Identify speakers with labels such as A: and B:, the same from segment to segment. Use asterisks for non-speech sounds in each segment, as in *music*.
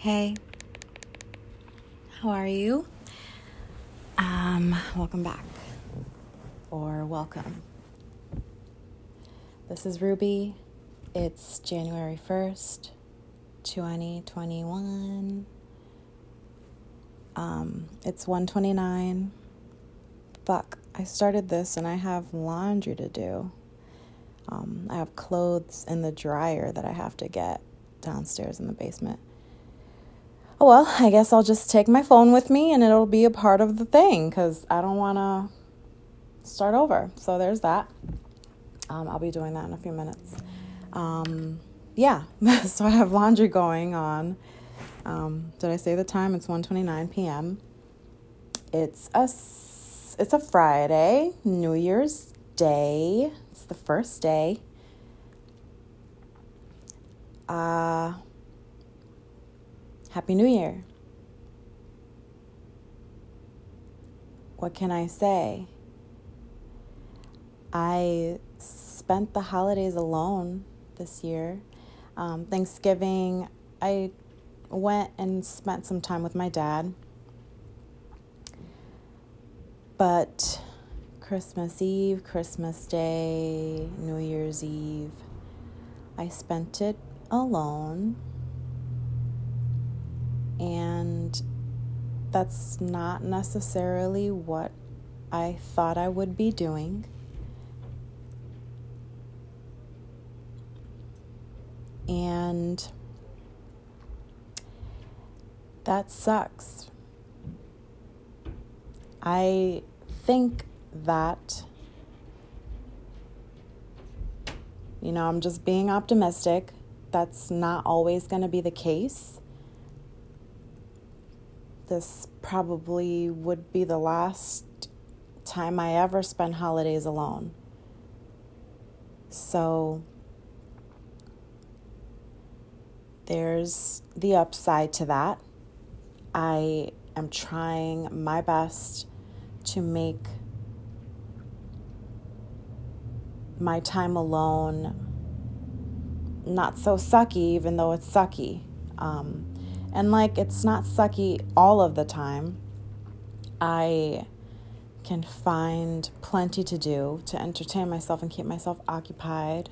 A: Hey, how are you? Um, welcome back, or welcome. This is Ruby. It's January 1st, 2021. Um, it's 129. Fuck, I started this and I have laundry to do. Um, I have clothes in the dryer that I have to get downstairs in the basement. Oh, well, I guess I'll just take my phone with me and it'll be a part of the thing because I don't want to start over. So there's that. Um, I'll be doing that in a few minutes. Um, yeah, *laughs* so I have laundry going on. Um, did I say the time? It's 1:29 p.m. It's a it's a Friday, New Year's Day. It's the first day. Uh Happy New Year. What can I say? I spent the holidays alone this year. Um, Thanksgiving, I went and spent some time with my dad. But Christmas Eve, Christmas Day, New Year's Eve, I spent it alone. And that's not necessarily what I thought I would be doing. And that sucks. I think that, you know, I'm just being optimistic. That's not always going to be the case. This probably would be the last time I ever spend holidays alone. So, there's the upside to that. I am trying my best to make my time alone not so sucky, even though it's sucky. Um, and like, it's not sucky all of the time. I can find plenty to do to entertain myself and keep myself occupied.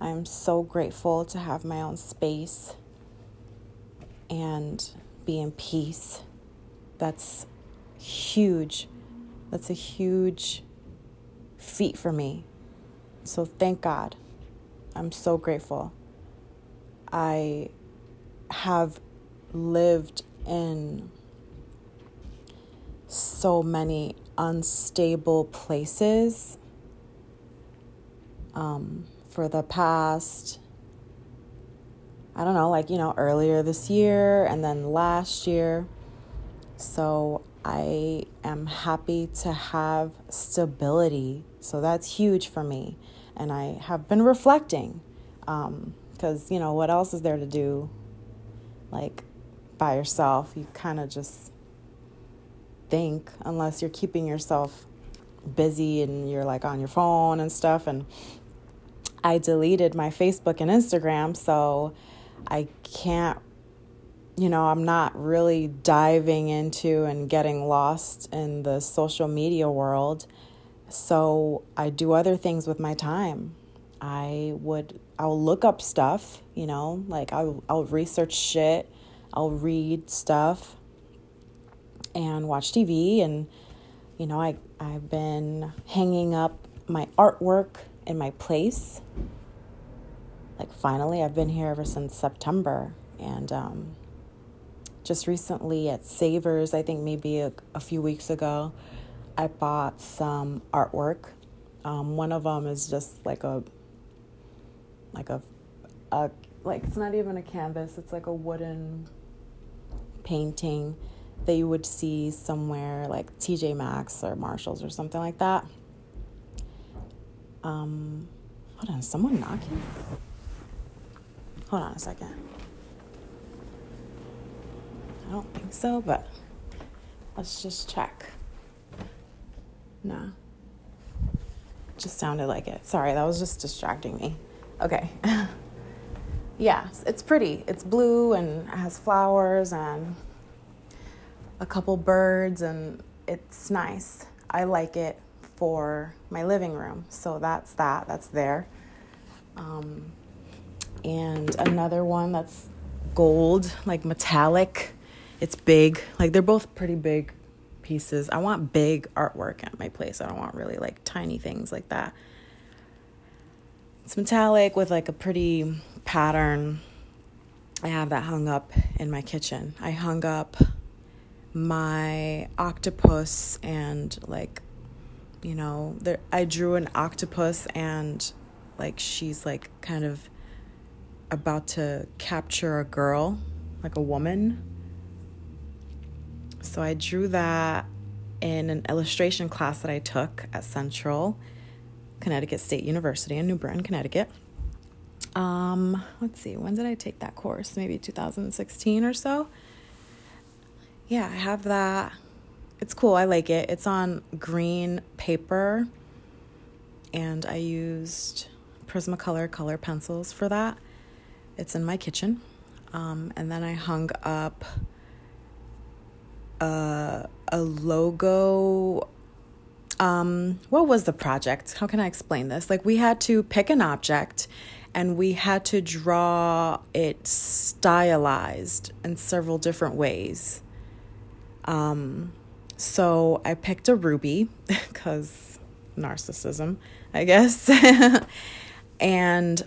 A: I am so grateful to have my own space and be in peace. That's huge. That's a huge feat for me. So thank God. I'm so grateful. I have lived in so many unstable places um, for the past I don't know, like, you know, earlier this year and then last year. So I am happy to have stability. So that's huge for me. And I have been reflecting because, um, you know, what else is there to do? Like by yourself, you kind of just think, unless you're keeping yourself busy and you're like on your phone and stuff. And I deleted my Facebook and Instagram. So I can't, you know, I'm not really diving into and getting lost in the social media world. So I do other things with my time. I would, I'll look up stuff, you know, like I'll, I'll research shit, I'll read stuff and watch TV. And, you know, I, I've been hanging up my artwork in my place like finally i've been here ever since september and um, just recently at savers i think maybe a, a, few weeks ago i bought some artwork um, one of them is just like a like a, a like it's not even a canvas it's like a wooden painting that you would see somewhere like tj maxx or marshalls or something like that um hold on someone knocking Hold on a second. I don't think so, but let's just check. No. Just sounded like it. Sorry, that was just distracting me. Okay. *laughs* yeah, it's pretty. It's blue and has flowers and a couple birds, and it's nice. I like it for my living room. So that's that, that's there. Um, and another one that's gold, like metallic. It's big. Like they're both pretty big pieces. I want big artwork at my place. I don't want really like tiny things like that. It's metallic with like a pretty pattern. I have that hung up in my kitchen. I hung up my octopus and like you know, there I drew an octopus and like she's like kind of about to capture a girl, like a woman. So I drew that in an illustration class that I took at Central Connecticut State University in New Britain, Connecticut. Um, let's see, when did I take that course? Maybe 2016 or so. Yeah, I have that. It's cool. I like it. It's on green paper, and I used Prismacolor color pencils for that. It's in my kitchen. Um, and then I hung up a, a logo. Um, what was the project? How can I explain this? Like, we had to pick an object and we had to draw it stylized in several different ways. Um, so I picked a ruby *laughs* because narcissism, I guess. *laughs* and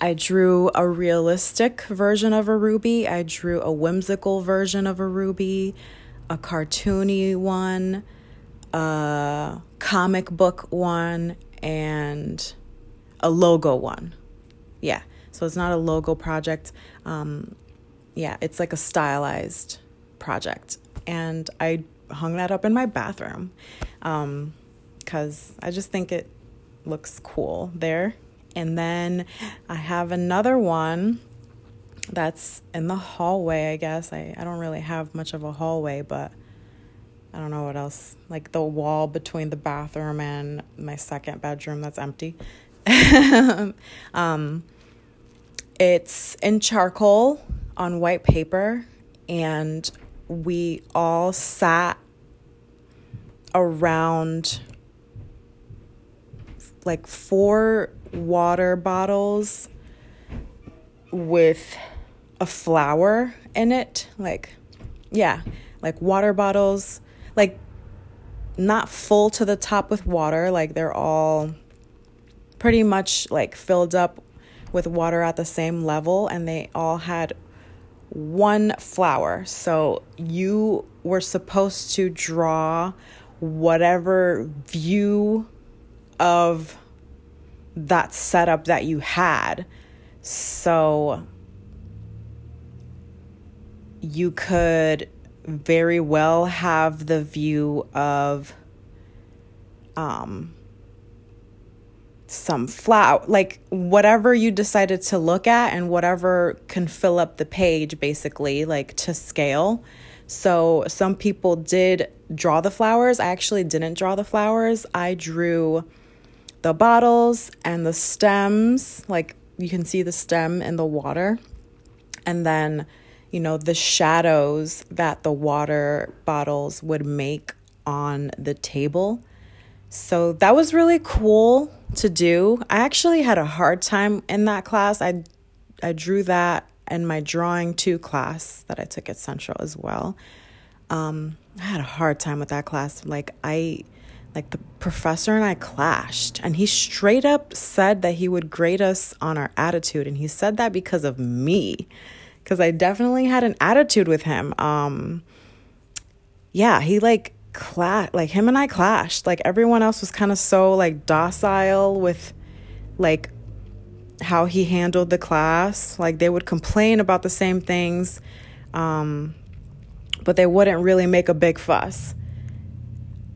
A: I drew a realistic version of a ruby, I drew a whimsical version of a ruby, a cartoony one, a comic book one, and a logo one. Yeah, so it's not a logo project. Um, yeah, it's like a stylized project. And I hung that up in my bathroom because um, I just think it looks cool there. And then I have another one that's in the hallway, I guess. I, I don't really have much of a hallway, but I don't know what else. Like the wall between the bathroom and my second bedroom that's empty. *laughs* um, it's in charcoal on white paper, and we all sat around like four water bottles with a flower in it. Like, yeah, like water bottles, like not full to the top with water, like they're all pretty much like filled up with water at the same level, and they all had one flower. So you were supposed to draw whatever view of that setup that you had. So you could very well have the view of um some flower like whatever you decided to look at and whatever can fill up the page basically like to scale. So some people did draw the flowers. I actually didn't draw the flowers. I drew the bottles and the stems, like you can see the stem in the water, and then, you know, the shadows that the water bottles would make on the table. So that was really cool to do. I actually had a hard time in that class. I I drew that in my drawing 2 class that I took at Central as well. Um, I had a hard time with that class. Like I like the professor and I clashed and he straight up said that he would grade us on our attitude and he said that because of me cuz I definitely had an attitude with him. Um yeah he like clash like him and I clashed. Like everyone else was kind of so like docile with like how he handled the class. Like they would complain about the same things um but they wouldn't really make a big fuss.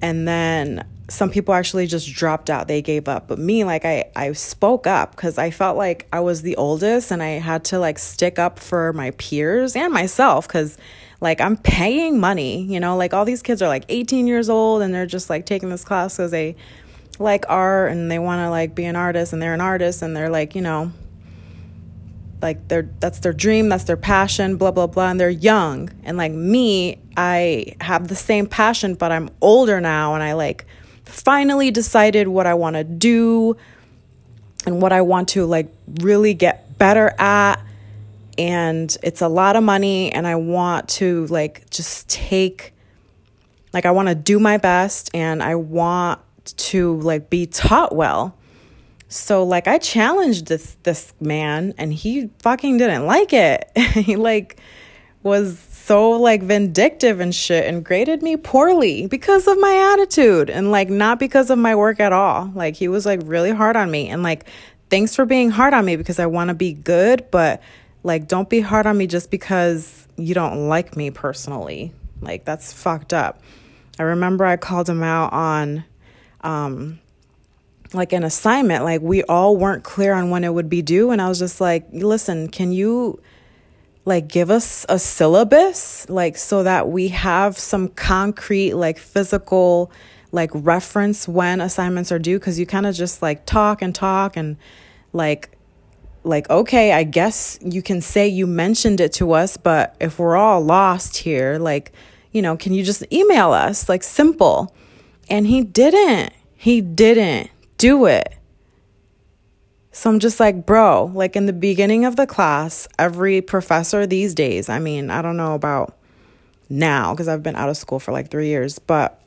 A: And then some people actually just dropped out. They gave up. But me like i i spoke up because i felt like i was the oldest and i had to like stick up for my peers and myself because like i'm paying money you know? Like all these kids are like 18 years old and they're just like taking this class because they like art and they want to like be an artist and they're an artist and they're like you know like their that's their dream, that's their passion, blah blah blah and they're young. And like me, I have the same passion, but I'm older now and I like finally decided what I want to do and what I want to like really get better at and it's a lot of money and I want to like just take like I want to do my best and I want to like be taught well. So like I challenged this this man and he fucking didn't like it. *laughs* he like was so like vindictive and shit and graded me poorly because of my attitude and like not because of my work at all. Like he was like really hard on me and like thanks for being hard on me because I want to be good, but like don't be hard on me just because you don't like me personally. Like that's fucked up. I remember I called him out on um like an assignment like we all weren't clear on when it would be due and I was just like, "Listen, can you like give us a syllabus like so that we have some concrete like physical like reference when assignments are due because you kind of just like talk and talk and like like okay i guess you can say you mentioned it to us but if we're all lost here like you know can you just email us? Like simple. And he didn't. He didn't do it so I'm just like, bro, like in the beginning of the class, every professor these days, I mean, I don't know about now because I've been out of school for like three years, but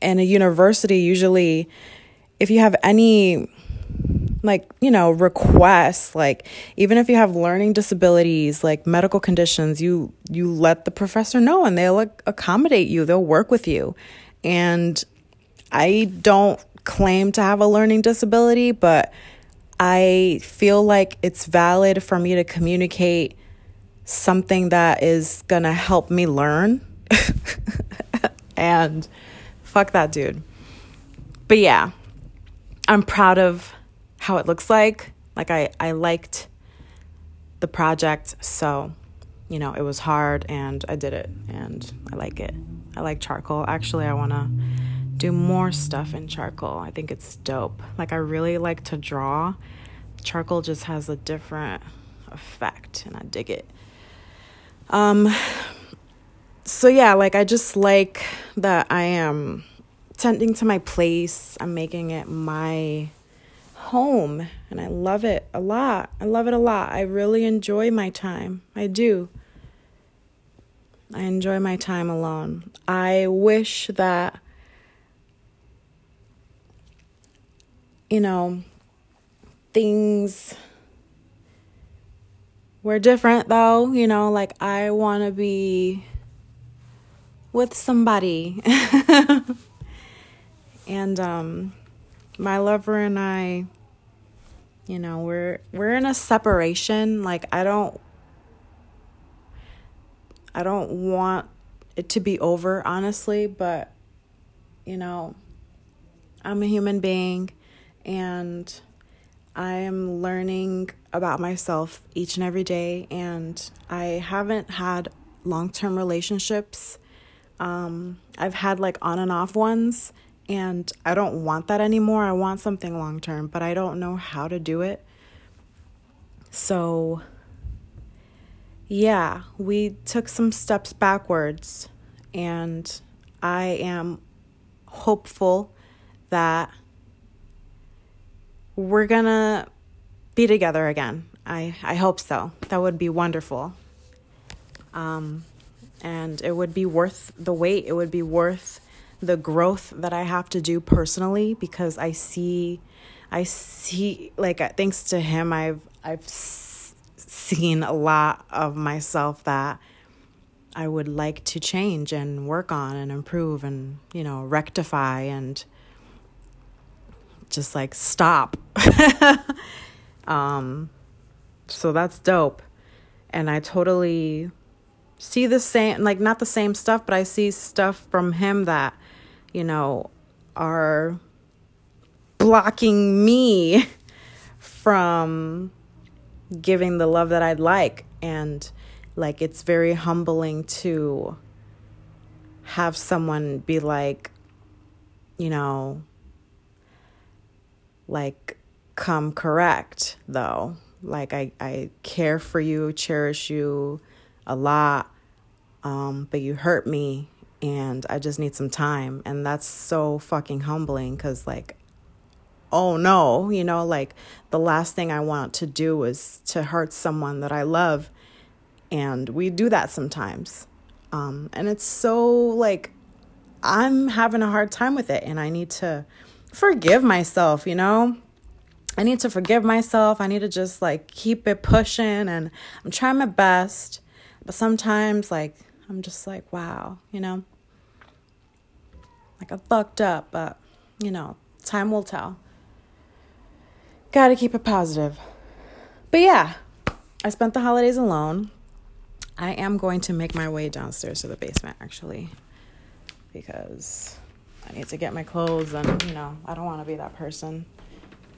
A: in a university, usually if you have any like you know requests like even if you have learning disabilities like medical conditions you you let the professor know and they'll accommodate you they'll work with you. And i don't claim to have a learning disability but I feel like it's valid for me to communicate something that is going to help me learn. *laughs* and fuck that dude. But yeah, I'm proud of how it looks like. Like I I liked the project, so you know, it was hard and I did it and I like it. I like charcoal. Actually, I want to do more stuff in charcoal. I think it's dope. Like I really like to draw. Charcoal just has a different effect and I dig it. Um so yeah, like I just like that I am tending to my place. I'm making it my home and I love it a lot. I love it a lot. I really enjoy my time. I do. I enjoy my time alone. I wish that you know, things were different though, you know, like I want to be with somebody. *laughs* and um my lover and I you know, we're we're in a separation. Like I don't I don't want it to be over, honestly, but you know, I'm a human being and I am learning about myself each and every day, and I haven't had long term relationships. Um, I've had like on and off ones, and I don't want that anymore. I want something long term, but I don't know how to do it. So, yeah, we took some steps backwards, and I am hopeful that we're gonna be together again. I, I hope so. That would be wonderful. Um, and it would be worth the wait. It would be worth the growth that I have to do personally because I see, I see, like thanks to him, I've I've seen a lot of myself that I would like to change and work on and improve and you know rectify and just like stop. *laughs* um, so that's dope. And I totally see the same, like not the same stuff, but I see stuff from him that, you know, are blocking me *laughs* from giving the love that I'd like. And like, it's very humbling to have someone be like, you know, like come correct though Like, I, I care for you, cherish you a lot, um, but you hurt me and I just need some time. And that's so fucking humbling because, like, oh no, you know, like the last thing I want to do is to hurt someone that I love. And we do that sometimes. Um, and it's so like, I'm having a hard time with it and I need to forgive myself, you know? I need to forgive myself. I need to just like keep it pushing and I'm trying my best. But sometimes like I'm just like, wow, you know? Like I fucked up, but you know, time will tell. Gotta keep it positive. But yeah, I spent the holidays alone. I am going to make my way downstairs to the basement actually because I need to get my clothes and, you know, I don't want to be that person.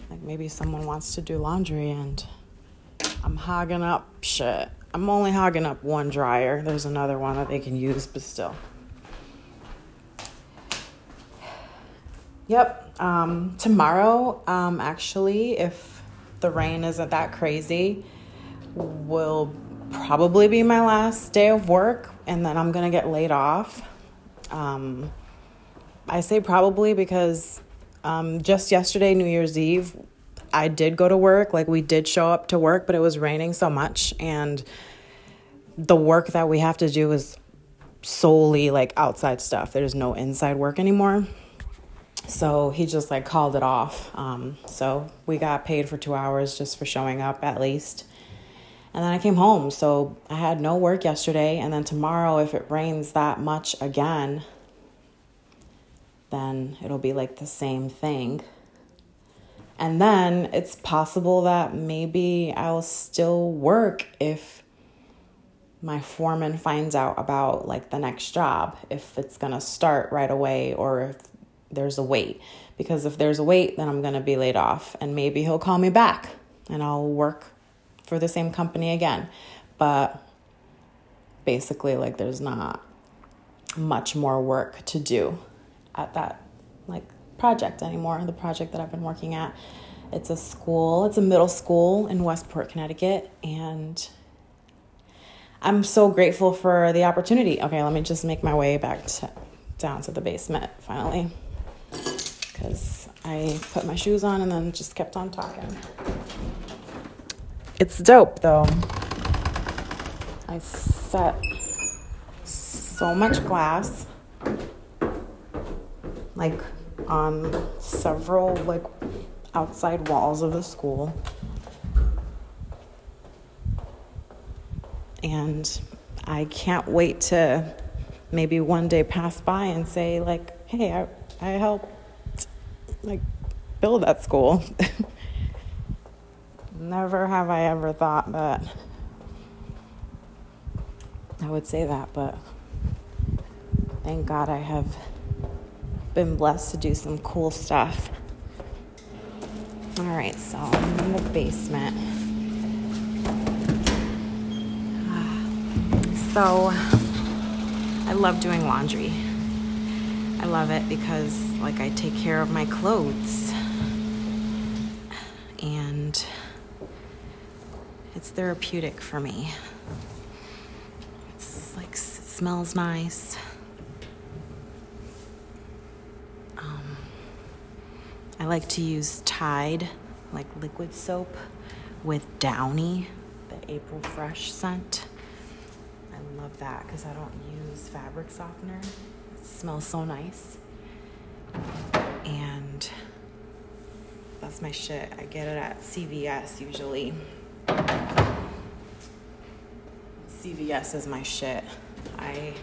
A: Like maybe someone wants to do laundry and I'm hogging up shit. I'm only hogging up one dryer. There's another one that they can use, but still. Yep. Um, tomorrow, um, actually, if the rain isn't that crazy, will probably be my last day of work, and then I'm gonna get laid off. Um, I say probably because um, just yesterday, New Year's Eve, I did go to work. Like, we did show up to work, but it was raining so much. And the work that we have to do is solely like outside stuff. There's no inside work anymore. So he just like called it off. Um, so we got paid for two hours just for showing up at least. And then I came home. So I had no work yesterday. And then tomorrow, if it rains that much again, then it'll be like the same thing. And then it's possible that maybe I'll still work if my foreman finds out about like the next job, if it's gonna start right away or if there's a wait. Because if there's a wait, then I'm gonna be laid off and maybe he'll call me back and I'll work for the same company again. But basically, like, there's not much more work to do at that like project anymore the project that i've been working at. It's a school it's a middle school in westport connecticut and i'm so grateful for the opportunity. Okay let me just make my way back to, down to the basement finally because i put my shoes on and then just kept on talking. It's dope though. I set so much glass like on several like outside walls of the school. And I can't wait to maybe one day pass by and say like, "Hey, I I helped like build that school." *laughs* Never have I ever thought that I would say that, but thank God I have been blessed to do some cool stuff. All right, so I'm in the basement. *sighs* So I love doing laundry. I love it because like I take care of my clothes. And it's therapeutic for me. It's like it smells nice. I like to use Tide, like liquid soap, with Downy, the April Fresh scent. I love that because I don't use fabric softener. It smells so nice. And that's my shit. I get it at CVS usually. CVS is my shit. I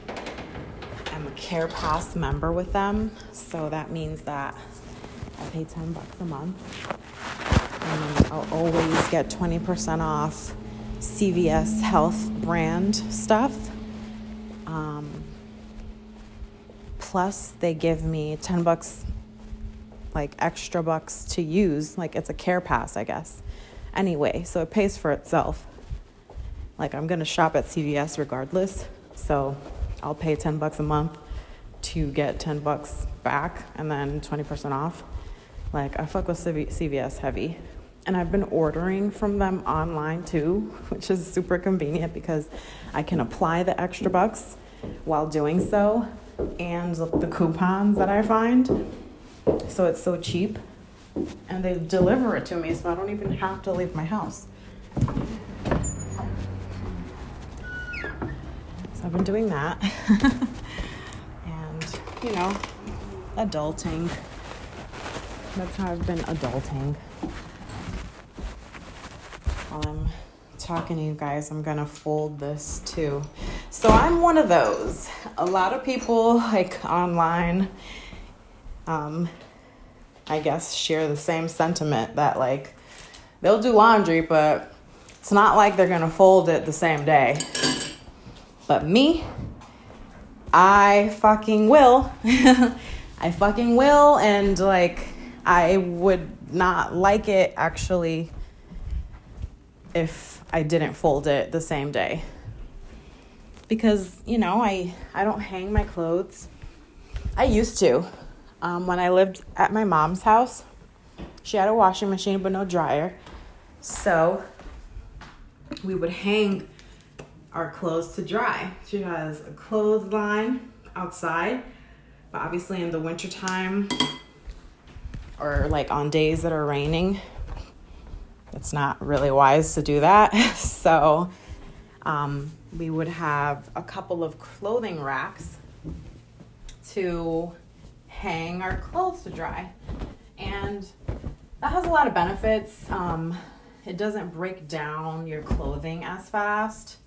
A: am a Care Pass member with them, so that means that I pay 10 bucks a month. And I'll always get 20% off CVS Health brand stuff. Um, plus, they give me 10 bucks, like extra bucks to use. Like it's a care pass, I guess. Anyway, so it pays for itself. Like I'm going to shop at CVS regardless. So I'll pay 10 bucks a month to get 10 bucks back and then 20% off. Like, I fuck with CVS heavy. And I've been ordering from them online too, *laughs* which is super convenient because I can apply the extra bucks while doing so and the coupons that I find. So it's so cheap. And they deliver it to me, so I don't even have to leave my house. So I've been doing that. *laughs* and, you know, adulting. That's how I've been adulting. While I'm talking to you guys, I'm gonna fold this too. So I'm one of those. A lot of people, like online, um, I guess, share the same sentiment that, like, they'll do laundry, but it's not like they're gonna fold it the same day. But me, I fucking will. *laughs* I fucking will, and like, I would not like it actually if I didn't fold it the same day. Because, you know, I, I don't hang my clothes. I used to. Um, when I lived at my mom's house, she had a washing machine but no dryer. So we would hang our clothes to dry. She has a clothesline outside, but obviously in the wintertime or like on days that are raining, it's not really wise to do that. *laughs* so um, we would have a couple of clothing racks to hang our clothes to dry. And that has a lot of benefits. Um, it doesn't break down your clothing as fast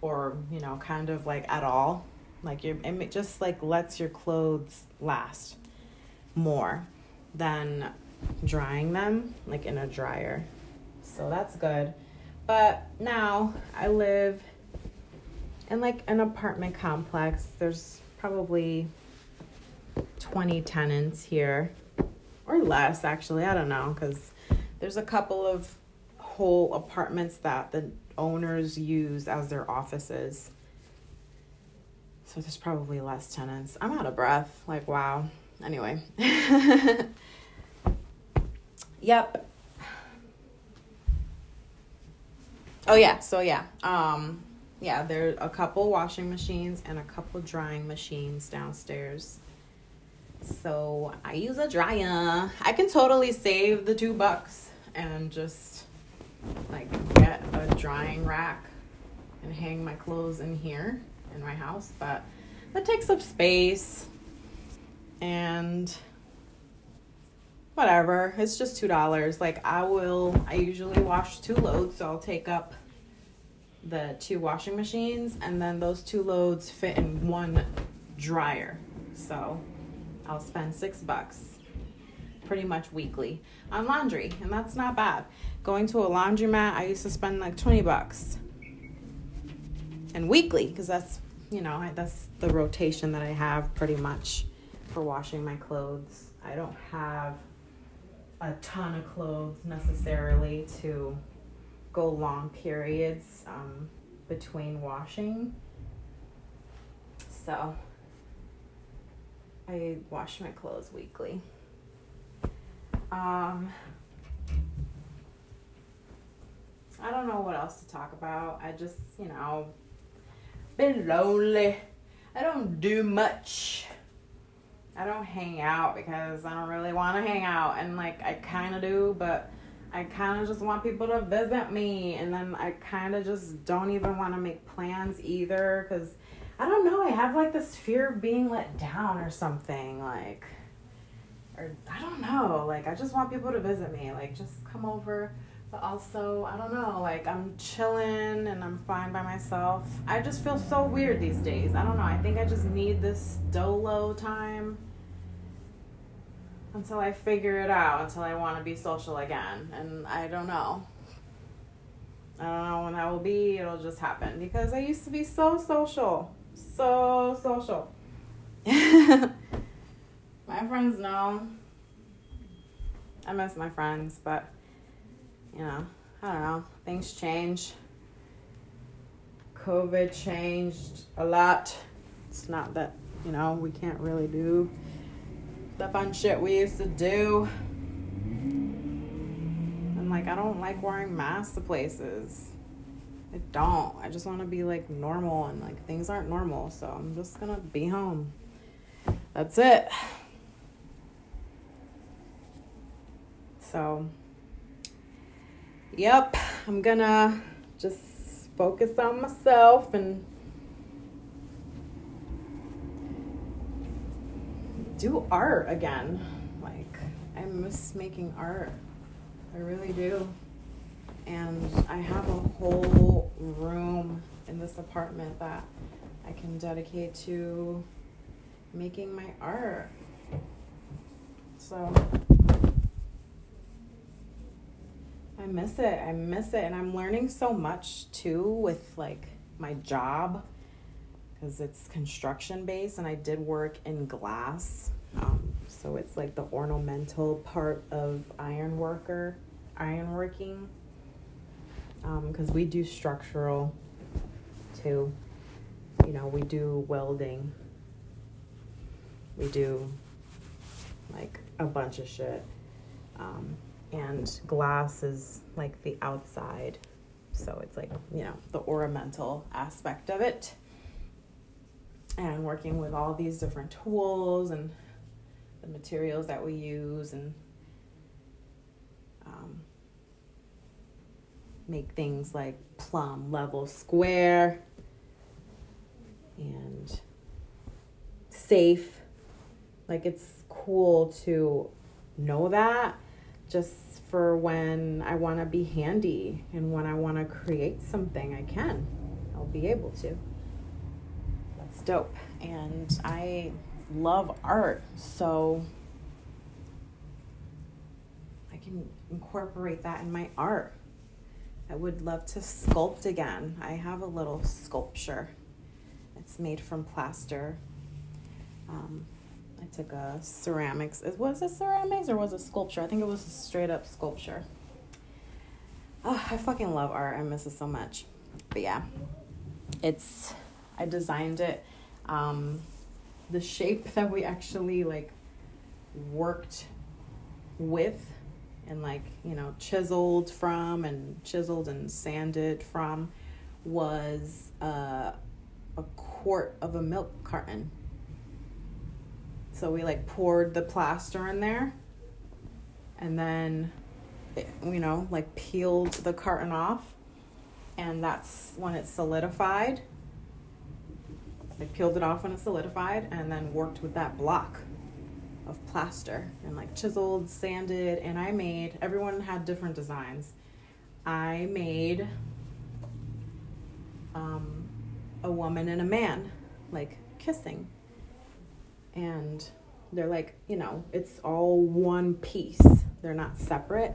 A: or you know kind of like at all like it just like lets your clothes last more than drying them like in a dryer so that's good but now i live in like an apartment complex there's probably 20 tenants here or less actually i don't know because there's a couple of whole apartments that the owners use as their offices. So there's probably less tenants. I'm out of breath. Like, wow. Anyway. *laughs* yep. Oh yeah, so yeah. Um yeah, there's a couple washing machines and a couple drying machines downstairs. So I use a dryer. I can totally save the two bucks and just like get a drying rack and hang my clothes in here in my house, but that takes up space and whatever. It's just two dollars. Like I will I usually wash two loads, so I'll take up the two washing machines and then those two loads fit in one dryer. So I'll spend six bucks pretty much weekly on laundry, and that's not bad. Going to a laundromat, I used to spend like 20 bucks. And weekly, because that's, you know, that's the rotation that I have pretty much for washing my clothes. I don't have a ton of clothes necessarily to go long periods um, between washing. So I wash my clothes weekly. Um, I don't know what else to talk about. I just, you know, been lonely. I don't do much. I don't hang out because I don't really want to hang out. And, like, I kind of do, but I kind of just want people to visit me. And then I kind of just don't even want to make plans either because I don't know. I have, like, this fear of being let down or something. Like, or I don't know. Like I just want people to visit me. Like just come over. But also, I don't know, like I'm chilling and I'm fine by myself. I just feel so weird these days. I don't know. I think I just need this dolo time until I figure it out, until I want to be social again. And I don't know. I don't know when that will be. It'll just happen because I used to be so social. So social. *laughs* my friends know. I miss my friends, but you know, I don't know. Things change. COVID changed a lot. It's not that, you know, we can't really do the fun shit we used to do. And like, I don't like wearing masks to places. I don't. I just want to be like normal and like things aren't normal, so I'm just gonna be home. That's it. So, yep, I'm gonna just focus on myself and do art again. Like, I miss making art. I really do. And I have a whole room in this apartment that I can dedicate to making my art. So I miss it. I miss it. And I'm learning so much too with like my job because it's construction based and I did work in glass. Um, so it's like the ornamental part of iron worker, iron working. Because um, we do structural too. You know, we do welding. We do like a bunch of shit. Um, and glass is like the outside. So it's like, you know, the ornamental aspect of it. And working with all these different tools and the materials that we use and um, make things like plumb, level, square, and safe. Like it's cool to know that just for when I want to be handy and when I want to create something, I can. I'll be able to. That's dope. And I love art, so I can incorporate that in my art. I would love to sculpt again. I have a little sculpture. It's made from plaster. Um, I took a ceramics. Was it ceramics or was it sculpture? I think it was straight up sculpture. Oh, I fucking love art. I miss it so much. But yeah, it's, I designed it. Um, the shape that we actually like worked with and like, you know, chiseled from and chiseled and sanded from was uh, a quart of a milk carton so we like poured the plaster in there and then, you know, like peeled the carton off. And that's when it solidified. I peeled it off when it solidified and then worked with that block of plaster and like chiseled, sanded, and I made, everyone had different designs. I made um, a woman and a man like kissing and they're like, you know, it's all one piece. They're not separate.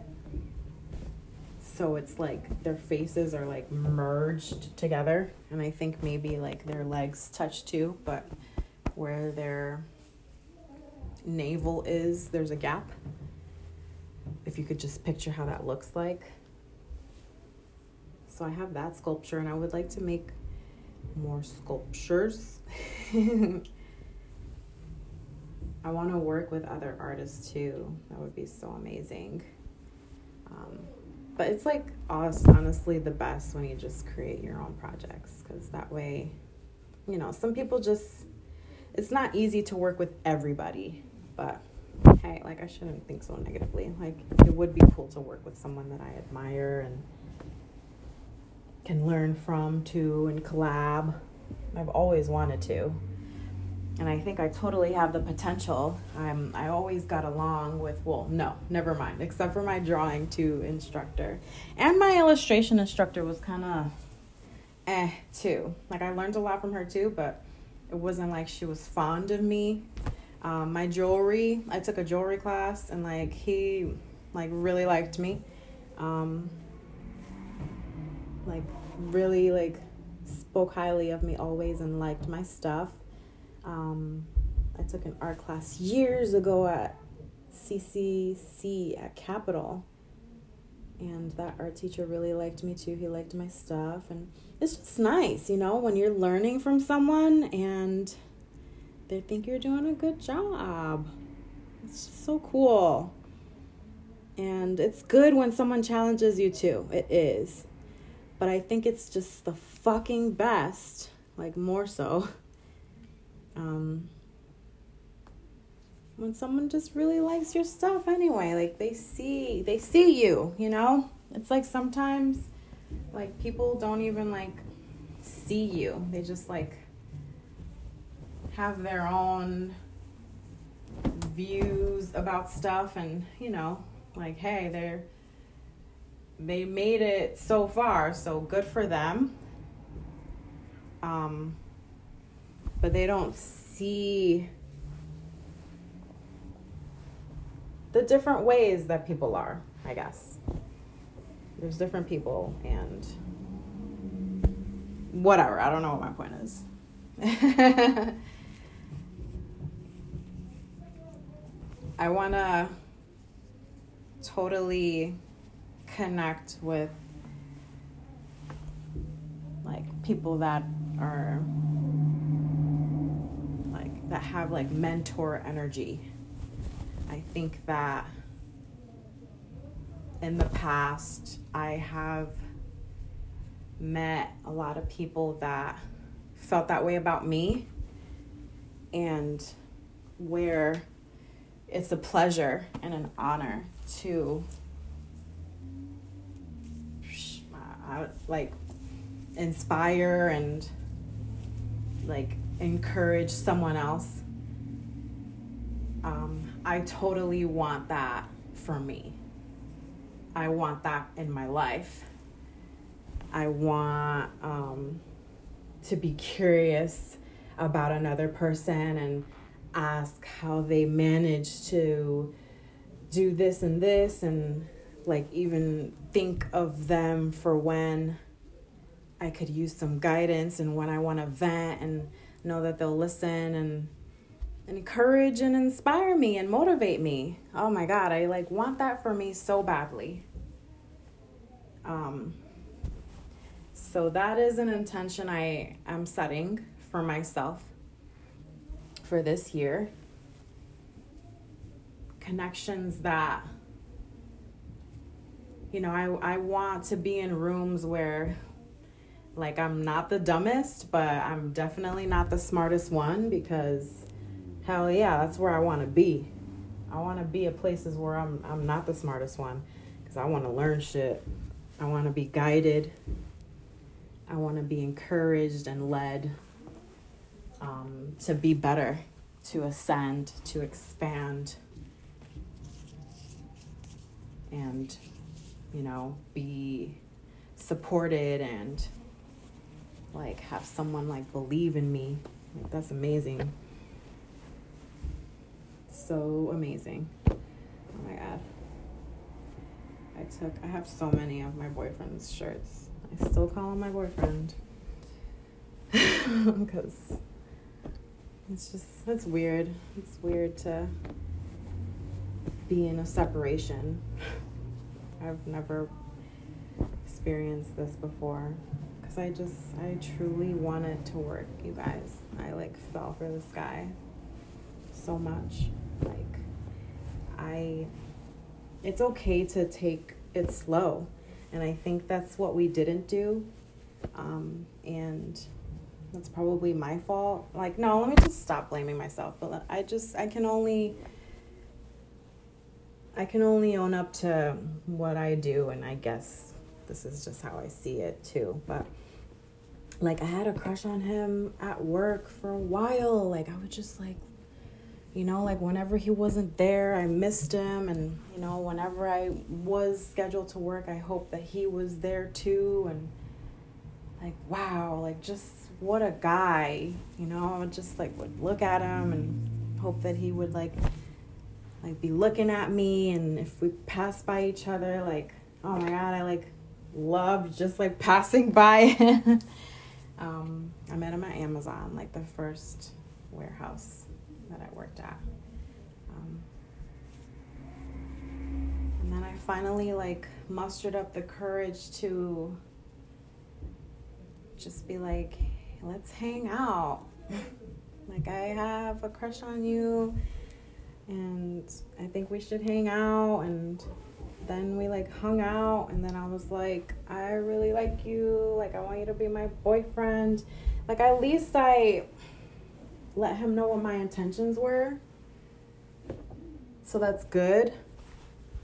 A: So it's like their faces are like merged together. And I think maybe like their legs touch too, but where their navel is, there's a gap. If you could just picture how that looks like. So I have that sculpture and I would like to make more sculptures. *laughs* I want to work with other artists too. That would be so amazing. Um, but it's like honestly the best when you just create your own projects because that way, you know, some people just, it's not easy to work with everybody, but hey, like I shouldn't think so negatively. Like it would be cool to work with someone that I admire and can learn from too and collab. I've always wanted to and I think I totally have the potential. I'm I always got along with well, no, never mind, except for my drawing to instructor. And my illustration instructor was kind of eh too. Like I learned a lot from her too, but it wasn't like she was fond of me. Um, my jewelry, I took a jewelry class and like he like really liked me. Um, like really like spoke highly of me always and liked my stuff. Um, I took an art class years ago at CCC at Capital. And that art teacher really liked me too. He liked my stuff. And it's just nice, you know, when you're learning from someone and they think you're doing a good job. It's just so cool. And it's good when someone challenges you too. It is. But I think it's just the fucking best, like more so. *laughs* Um, when someone just really likes your stuff anyway, like they see they see you, you know? It's like sometimes like people don't even like see you. They just like have their own views about stuff and, you know, like hey, they're they made it so far, so good for them. Um but they don't see the different ways that people are, I guess. There's different people and whatever. I don't know what my point is. *laughs* I want to totally connect with like people that are that have like mentor energy. I think that in the past I have met a lot of people that felt that way about me and where it's a pleasure and an honor to like inspire and like encourage someone else um, i totally want that for me. I want that in my life. I want um, to be curious about another person and ask how they manage to do this and this and like even think of them for when I could use some guidance and when I want to vent and know that they'll listen and encourage and inspire me and motivate me. Oh my god, I like want that for me so badly. Um so that is an intention I am setting for myself for this year. Connections that you know, I I want to be in rooms where like I'm not the dumbest, but I'm definitely not the smartest one because hell yeah, that's where I want to be. I want to be at places where I'm I'm not the smartest one cuz I want to learn shit. I want to be guided I want to be encouraged and led um, to be better, to ascend, to expand, and, you know, be supported and like have someone like believe in me. Like, that's amazing. So amazing. Oh my god. I took, I have so many of my boyfriend's shirts I still call him my boyfriend. *laughs* Because it's just, it's weird. It's weird to be in a separation. *laughs* I've never experienced this before. I just, I truly wanted to work, you guys. I like fell for this guy so much. Like, I, it's okay to take it slow and I think that's what we didn't do. Um, and that's probably my fault. Like, no, let me just stop blaming myself. But I just, I can only, I can only own up to what I do. And I guess this is just how I see it too. But like, I had a crush on him at work for a while. Like, I would just like you know like whenever he wasn't there i missed him. And you know whenever i was scheduled to work i hoped that he was there too. And like wow like just what a guy you know? I just like would look at him and hope that he would like like be looking at me. And if we passed by each other like oh my god i like loved just like *laughs* passing by um i met him at amazon like the first warehouse that I worked at. Um, and then I finally like mustered up the courage to just be like, let's hang out. *laughs* like I have a crush on you and I think we should hang out and then we like hung out and then I was like, I really like you. Like I want you to be my boyfriend. Like at least I let him know what my intentions were. So that's good.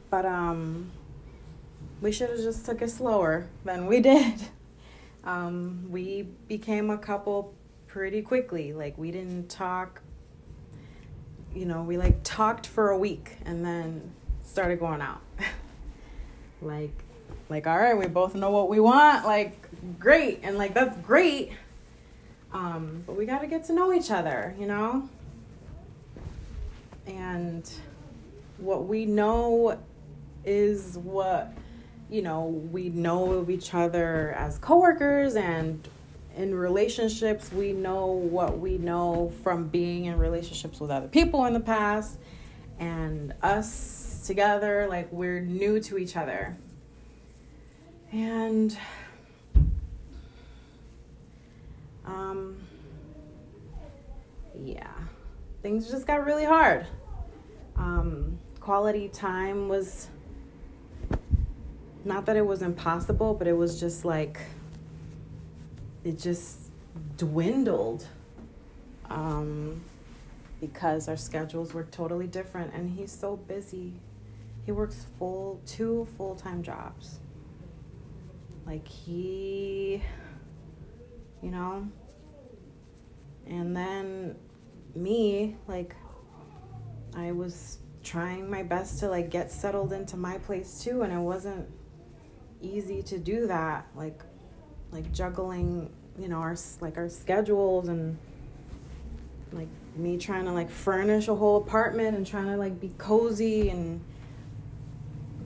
A: But um we should have just took it slower than we *laughs* did. Um we became a couple pretty quickly. Like we didn't talk you know, we like talked for a week and then started going out. *laughs* like like all right we both know what we want. Like great. And like that's great. Um but we got to get to know each other you know? And what we know is what you know we know of each other as coworkers and in relationships. We know what we know from being in relationships with other people in the past. And us together, like we're new to each other. And um yeah, things just got really hard. Um quality time was not that it was impossible, but it was just like it just dwindled. Um because our schedules were totally different and he's so busy he works full two full-time jobs. Like he you know and then me like i was trying my best to like get settled into my place too and it wasn't easy to do that like like juggling you know our like our schedules and like me trying to like furnish a whole apartment and trying to like be cozy and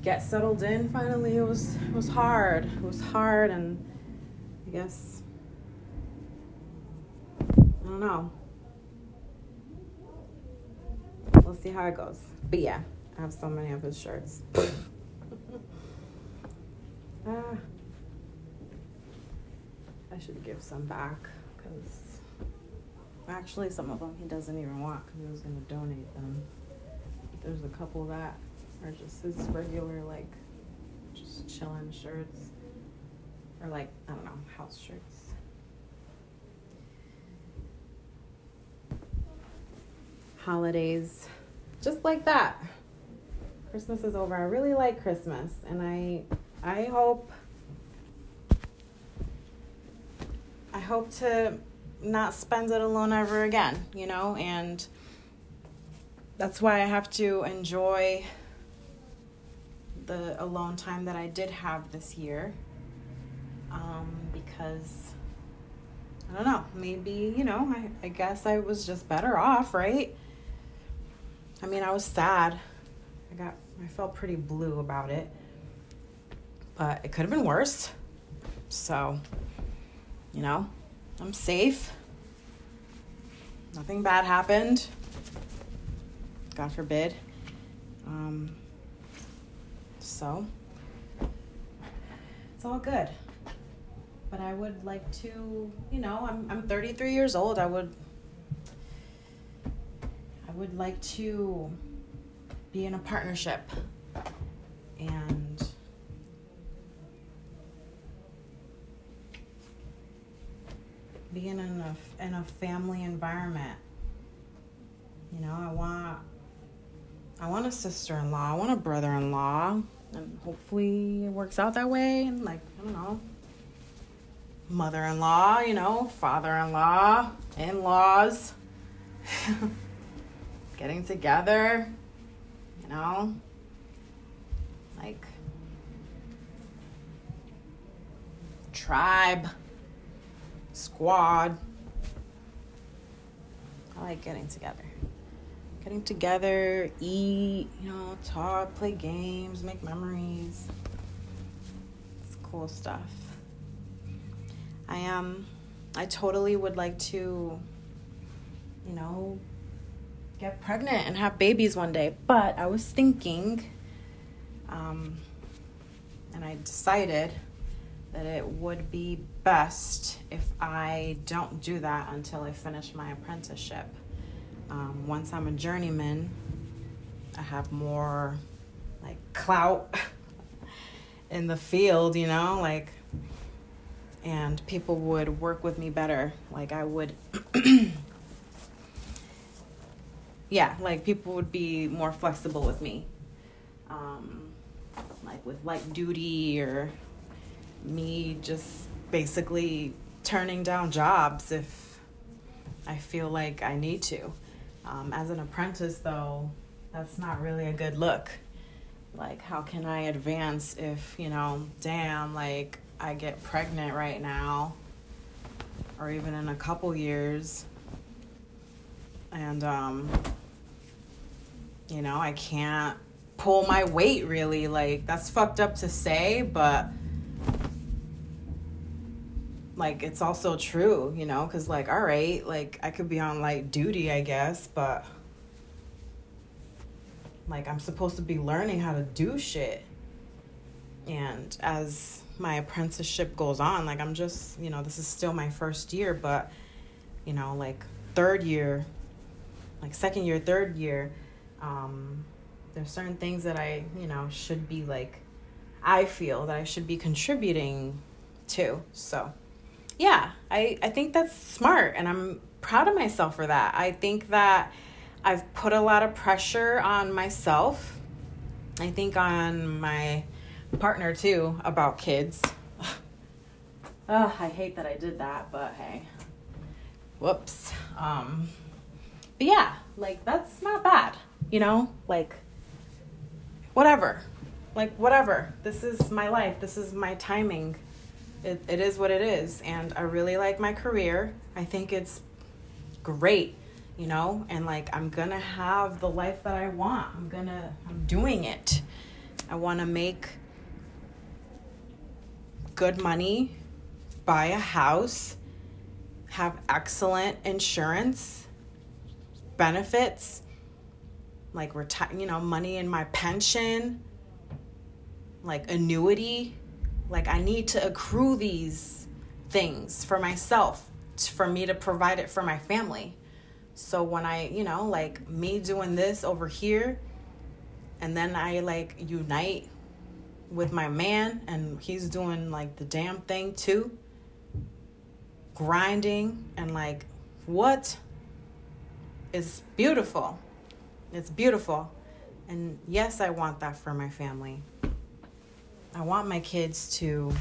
A: get settled in finally it was it was hard. It was hard and i guess i don't know. We'll see how it goes. But yeah i have so many of his shirts. *laughs* Ah, i should give some back because actually some of them he doesn't even want because he was going to donate them. There's a couple that just his regular like just chilling shirts or like I don't know house shirts. Holidays, just like that. Christmas is over. I really like Christmas, and I I hope I hope to not spend it alone ever again, you know, and that's why I have to enjoy the alone time that I did have this year um, because I don't know, maybe, you know, I, I guess I was just better off, right? I mean, I was sad. I got, I felt pretty blue about it, but it could have been worse. So, you know, I'm safe. Nothing bad happened. God forbid. Um, so it's all good. But I would like to, you know, I'm I'm 33 years old. I would I would like to be in a partnership and be in a in a family environment. You know, I want I want a sister-in-law. I want a brother-in-law and hopefully it works out that way. And like i don't know mother-in-law you know father-in-law in-laws *laughs* getting together you know like tribe squad. I like getting together getting together, eat, you know, talk, play games, make memories. It's cool stuff. I am um, I totally would like to you know, get pregnant and have babies one day, but I was thinking um and I decided that it would be best if I don't do that until I finish my apprenticeship um, once I'm a journeyman, I have more like clout *laughs* in the field, you know, like and people would work with me better. Like I would *clears throat* yeah, like people would be more flexible with me. Um, like with light duty or me just basically turning down jobs if I feel like I need to. Um, as an apprentice, though, that's not really a good look. Like, how can I advance if, you know, damn, like I get pregnant right now or even in a couple years and, um, you know, I can't pull my weight really. Like, that's fucked up to say, but like it's also true, you know, because like, all right, like I could be on like duty, I guess, but like I'm supposed to be learning how to do shit. And as my apprenticeship goes on, like I'm just, you know, this is still my first year, but you know, like third year, like second year, third year, um, there's certain things that I, you know, should be like, I feel that I should be contributing to. So, yeah, I, I think that's smart and I'm proud of myself for that. I think that I've put a lot of pressure on myself. I think on my partner too about kids. *laughs* oh, I hate that I did that, but hey. Whoops. Um but yeah, like that's not bad, you know? Like whatever. Like whatever. This is my life. This is my timing it, it is what it is. And I really like my career. I think it's great, you know, and like I'm gonna have the life that I want. I'm gonna, I'm doing it. I wanna make good money, buy a house, have excellent insurance, benefits, like retire, you know, money in my pension, like annuity like, I need to accrue these things for myself, for me to provide it for my family. So when I, you know, like me doing this over here, and then I like unite with my man, and he's doing like the damn thing too, grinding, and like, what is beautiful? It's beautiful. And yes, I want that for my family. I want my kids to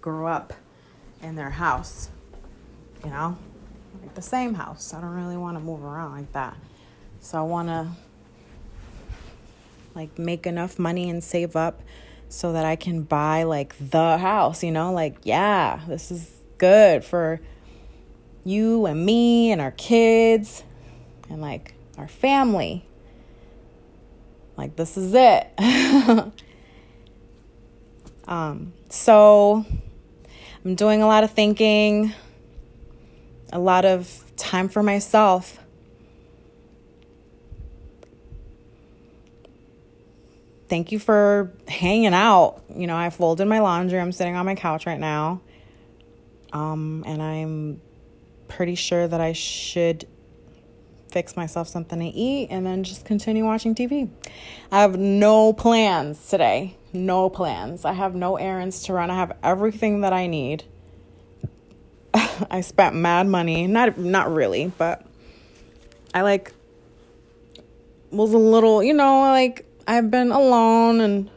A: grow up in their house, you know, like the same house. I don't really want to move around like that. So I want to like make enough money and save up so that I can buy like the house, you know, like yeah, this is good for you and me and our kids and like our family. Like this is it. *laughs* Um, so I'm doing a lot of thinking, a lot of time for myself. Thank you for hanging out. You know, I folded my laundry. I'm sitting on my couch right now. Um, and I'm pretty sure that I should fix myself something to eat and then just continue watching TV. I have no plans today no plans. I have no errands to run. I have everything that I need. *laughs* I spent mad money. Not not really, but I like was a little, you know, like I've been alone and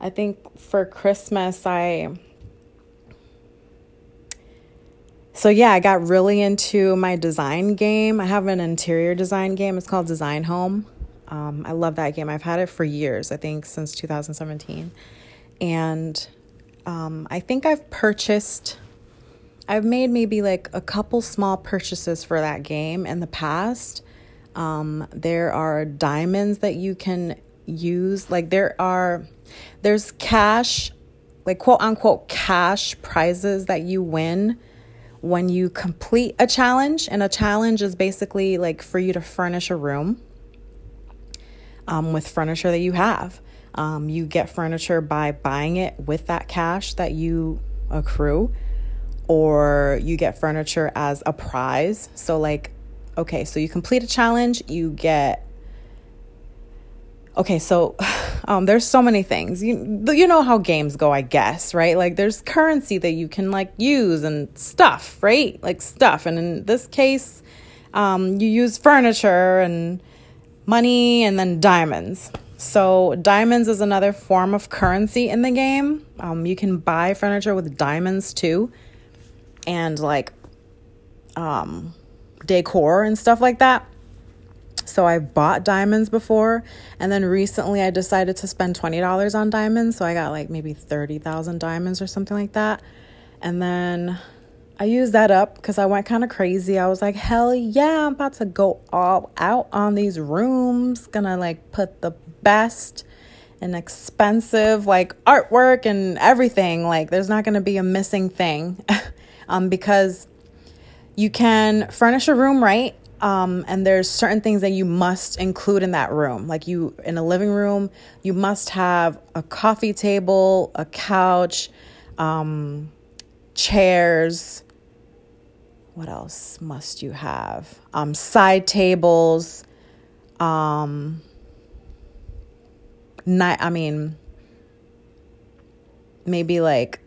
A: I think for Christmas I so yeah, I got really into my design game. I have an interior design game. It's called Design Home. Um, I love that game. I've had it for years, I think since 2017. And um, I think I've purchased, I've made maybe like a couple small purchases for that game in the past. Um, there are diamonds that you can use. Like there are, there's cash, like quote unquote cash prizes that you win when you complete a challenge. And a challenge is basically like for you to furnish a room um, with furniture that you have. Um, you get furniture by buying it with that cash that you accrue, or you get furniture as a prize. So, like, okay, so you complete a challenge, you get. Okay, so *sighs* Um, there's so many things. You you know how games go, I guess, right? Like there's currency that you can like use and stuff, right? Like stuff. And in this case, um, you use furniture and money and then diamonds. So diamonds is another form of currency in the game. Um, you can buy furniture with diamonds too, and like um, decor and stuff like that. So I bought diamonds before, and then recently I decided to spend $20 on diamonds. So I got like maybe 30,000 diamonds or something like that. And then I used that up because I went kind of crazy. I was like, hell yeah, I'm about to go all out on these rooms. Gonna like put the best and expensive like artwork and everything. Like, there's not gonna be a missing thing *laughs* um, because you can furnish a room right um, and there's certain things that you must include in that room. Like you in a living room, you must have a coffee table, a couch, um, chairs. What else must you have? Um, side tables. Um, not. I mean, maybe like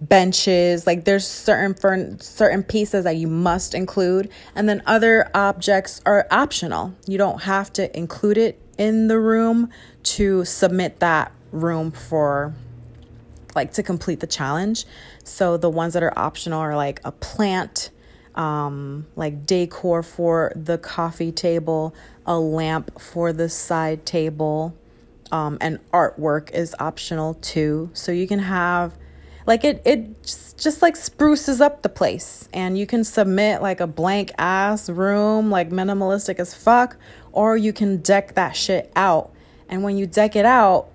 A: benches like there's certain for certain pieces that you must include. And then other objects are optional. You don't have to include it in the room to submit that room for like to complete the challenge. So the ones that are optional are like a plant um, like decor for the coffee table a lamp for the side table um, and artwork is optional too. So you can have like it it just, just like spruces up the place. And you can submit like a blank ass room like minimalistic as fuck or you can deck that shit out. And when you deck it out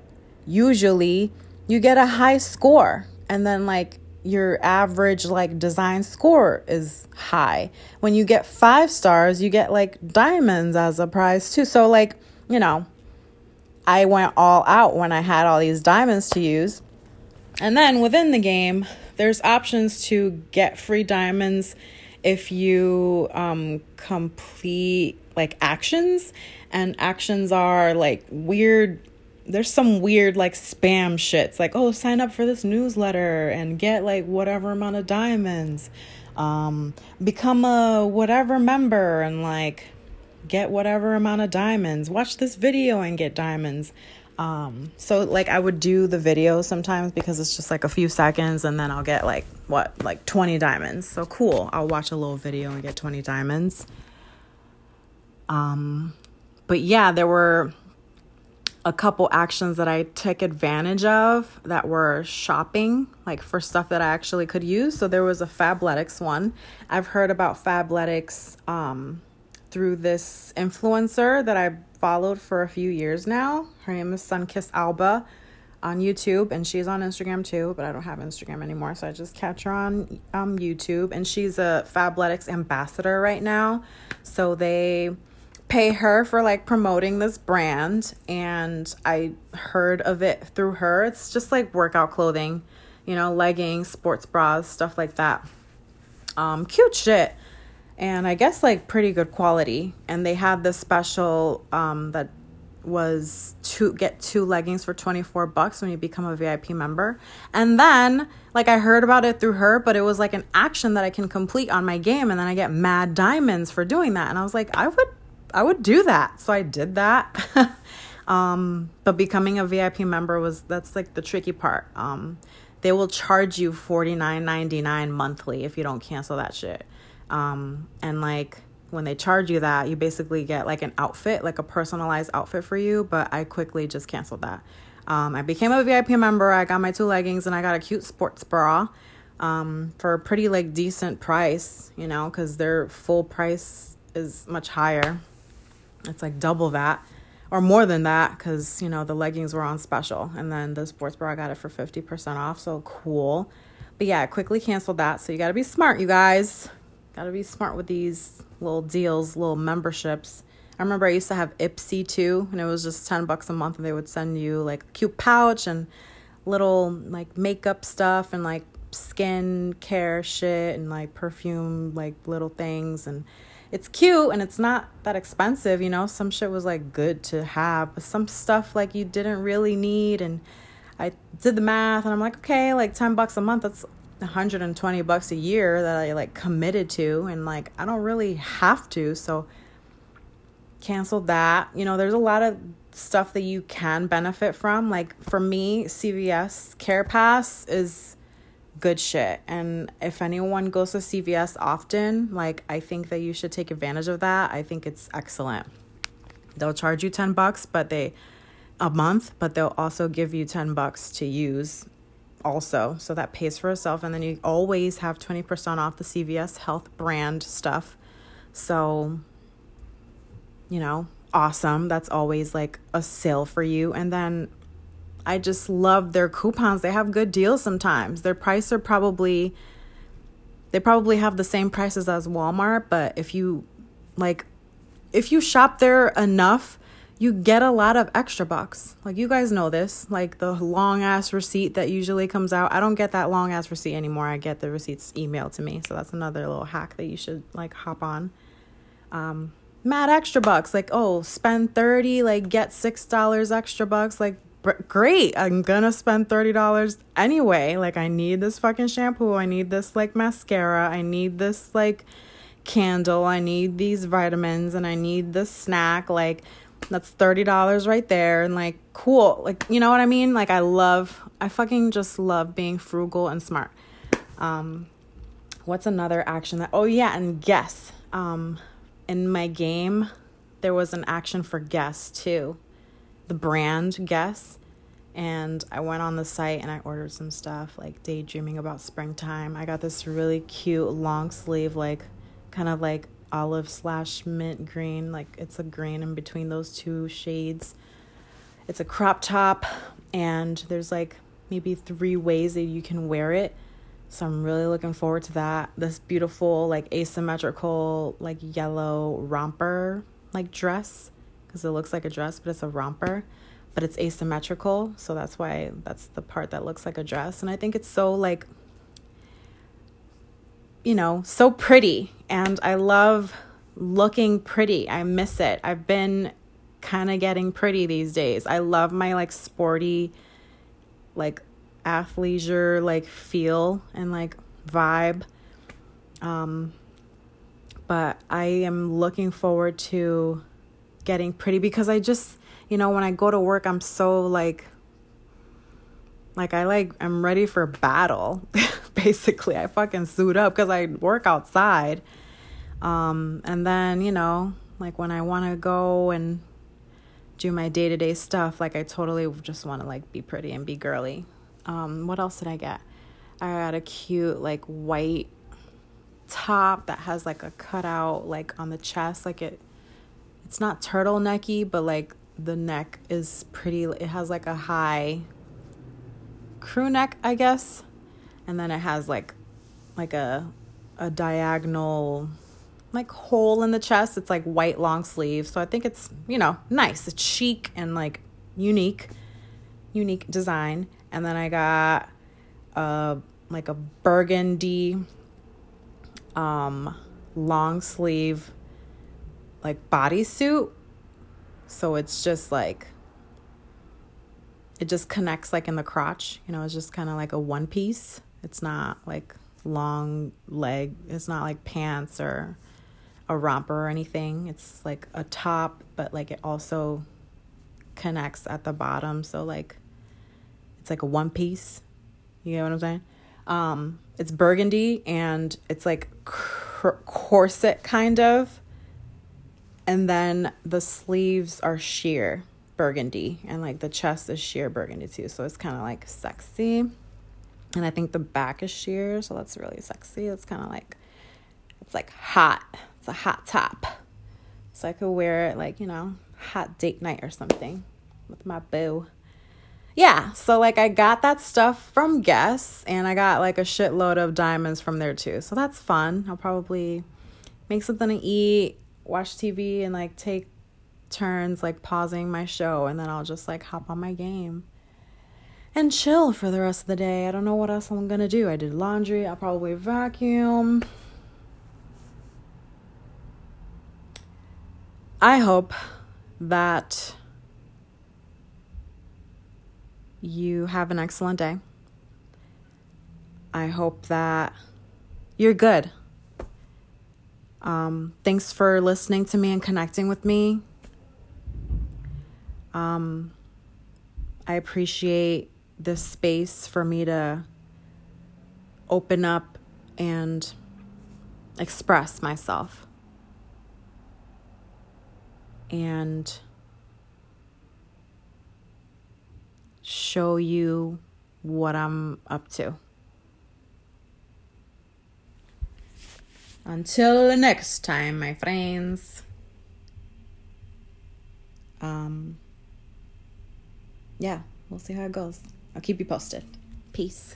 A: usually you get a high score. And then like your average like design score is high. When you get five stars you get like diamonds as a prize too. So like you know i went all out when i had all these diamonds to use and then within the game, there's options to get free diamonds if you um, complete like actions. And actions are like weird. There's some weird like spam shits like, oh, sign up for this newsletter and get like whatever amount of diamonds. Um, become a whatever member and like get whatever amount of diamonds. Watch this video and get diamonds. Um, so like I would do the video sometimes because it's just like a few seconds and then I'll get like what, like 20 diamonds. So cool. I'll watch a little video and get 20 diamonds. Um, but yeah, there were a couple actions that I took advantage of that were shopping, like for stuff that I actually could use. So there was a Fabletics one. I've heard about Fabletics um, through this influencer that I followed for a few years now. Her name is Sunkiss Alba on YouTube, and she's on Instagram too, but I don't have Instagram anymore, so I just catch her on um, YouTube. And she's a Fabletics ambassador right now, so they pay her for like promoting this brand, and I heard of it through her. It's just like workout clothing, you know, leggings, sports bras, stuff like that. Um, cute shit and I guess like pretty good quality. And they had this special um, that was to get two leggings for 24 bucks when you become a VIP member. And then like I heard about it through her, but it was like an action that I can complete on my game and then I get mad diamonds for doing that. And I was like, I would I would do that. So I did that. *laughs* um, but becoming a VIP member was that's like the tricky part. Um, they will charge you $49.99 monthly if you don't cancel that shit. Um, and like when they charge you that, you basically get like an outfit, like a personalized outfit for you. But I quickly just canceled that. Um, I became a VIP member. I got my two leggings and I got a cute sports bra um, for a pretty like decent price, you know, because their full price is much higher. It's like double that or more than that because, you know, the leggings were on special. And then the sports bra, I got it for 50% off. So cool. But yeah, I quickly canceled that. So you got to be smart, you guys. Gotta be smart with these little deals, little memberships. I remember I used to have Ipsy too, and it was just 10 bucks a month, and they would send you like a cute pouch and little like makeup stuff and like skin care shit and like perfume, like little things. And it's cute and it's not that expensive, you know. Some shit was like good to have, but some stuff like you didn't really need. And I did the math and I'm like, okay, like 10 bucks a month, that's 120 bucks a year that I like committed to. And like, I don't really have to. So, canceled that. You know, there's a lot of stuff that you can benefit from. Like for me, CVS Care Pass is good shit. And if anyone goes to CVS often, like I think that you should take advantage of that. I think it's excellent. They'll charge you 10 bucks, but they a month, but they'll also give you 10 bucks to use also. So that pays for itself and then you always have 20% off the CVS Health brand stuff. So you know, awesome. That's always like a sale for you. And then I just love their coupons. They have good deals sometimes. Their prices are probably they probably have the same prices as Walmart, but if you like if you shop there enough, you get a lot of extra bucks. Like you guys know this, like the long ass receipt that usually comes out. I don't get that long ass receipt anymore. I get the receipts emailed to me. So that's another little hack that you should like hop on. Um mad extra bucks. Like, oh, spend 30, like get $6 extra bucks. Like, great. I'm gonna spend $30 anyway. Like, I need this fucking shampoo. I need this like mascara. I need this like candle. I need these vitamins and I need this snack. Like, that's $30 right there. And like, cool. Like, you know what I mean? Like, I love, I fucking just love being frugal and smart. Um, what's another action that, oh yeah, and guess. Um, in my game, there was an action for Guess too, the brand Guess. And I went on the site and I ordered some stuff like daydreaming about springtime. I got this really cute long sleeve, like kind of like olive slash mint green. Like it's a green in between those two shades. It's a crop top, and there's like maybe three ways that you can wear it. So I'm really looking forward to that. This beautiful, like asymmetrical, like yellow romper, like dress, because it looks like a dress, but it's a romper, but it's asymmetrical. So that's why that's the part that looks like a dress. And I think it's so, like, you know, so pretty. And I love looking pretty. I miss it. I've been kind of getting pretty these days. I love my, like, sporty, like, athleisure like feel and like vibe. Um, but I am looking forward to getting pretty because I just, you know, when I go to work, I'm so like, like I like, I'm ready for battle. *laughs* *laughs* Basically, I fucking suit up because I work outside. Um, and then, you know, like when I want to go and do my day to day stuff, like I totally just want to like be pretty and be girly. Um, what else did I get? I got a cute like white top that has like a cutout like on the chest, like it. It's not turtlenecky, but like the neck is pretty. It has like a high crew neck, I guess, and then it has like like a a diagonal like hole in the chest. It's like white long sleeve, so I think it's you know nice. It's chic and like unique, unique design. And then I got a like a burgundy um long sleeve like bodysuit. So it's just like it just connects like in the crotch, you know, it's just kind of like a one piece. It's not like long leg, it's not like pants or a romper or anything. It's like a top, but like it also connects at the bottom. So like it's like a one piece. You know what I'm saying? Um, it's burgundy and it's like cor- corset kind of. And then the sleeves are sheer burgundy and like the chest is sheer burgundy too. So it's kind of like sexy. And I think the back is sheer, so that's really sexy. It's kind of like it's like hot. It's a hot top. So I could wear it like, you know, hot date night or something with my boo yeah, so like I got that stuff from Guess and I got like a shitload of diamonds from there too. So that's fun. I'll probably make something to eat, watch TV and like take turns like pausing my show and then I'll just like hop on my game and chill for the rest of the day. I don't know what else I'm to do. I did laundry, I'll probably vacuum. I hope that you have an excellent day. I hope that you're good. Um, thanks for listening to me and connecting with me. Um, I appreciate this space for me to open up and express myself. And show you what I'm up to. Until the next time, my friends. Um, yeah, we'll see how it goes. I'll keep you posted. Peace.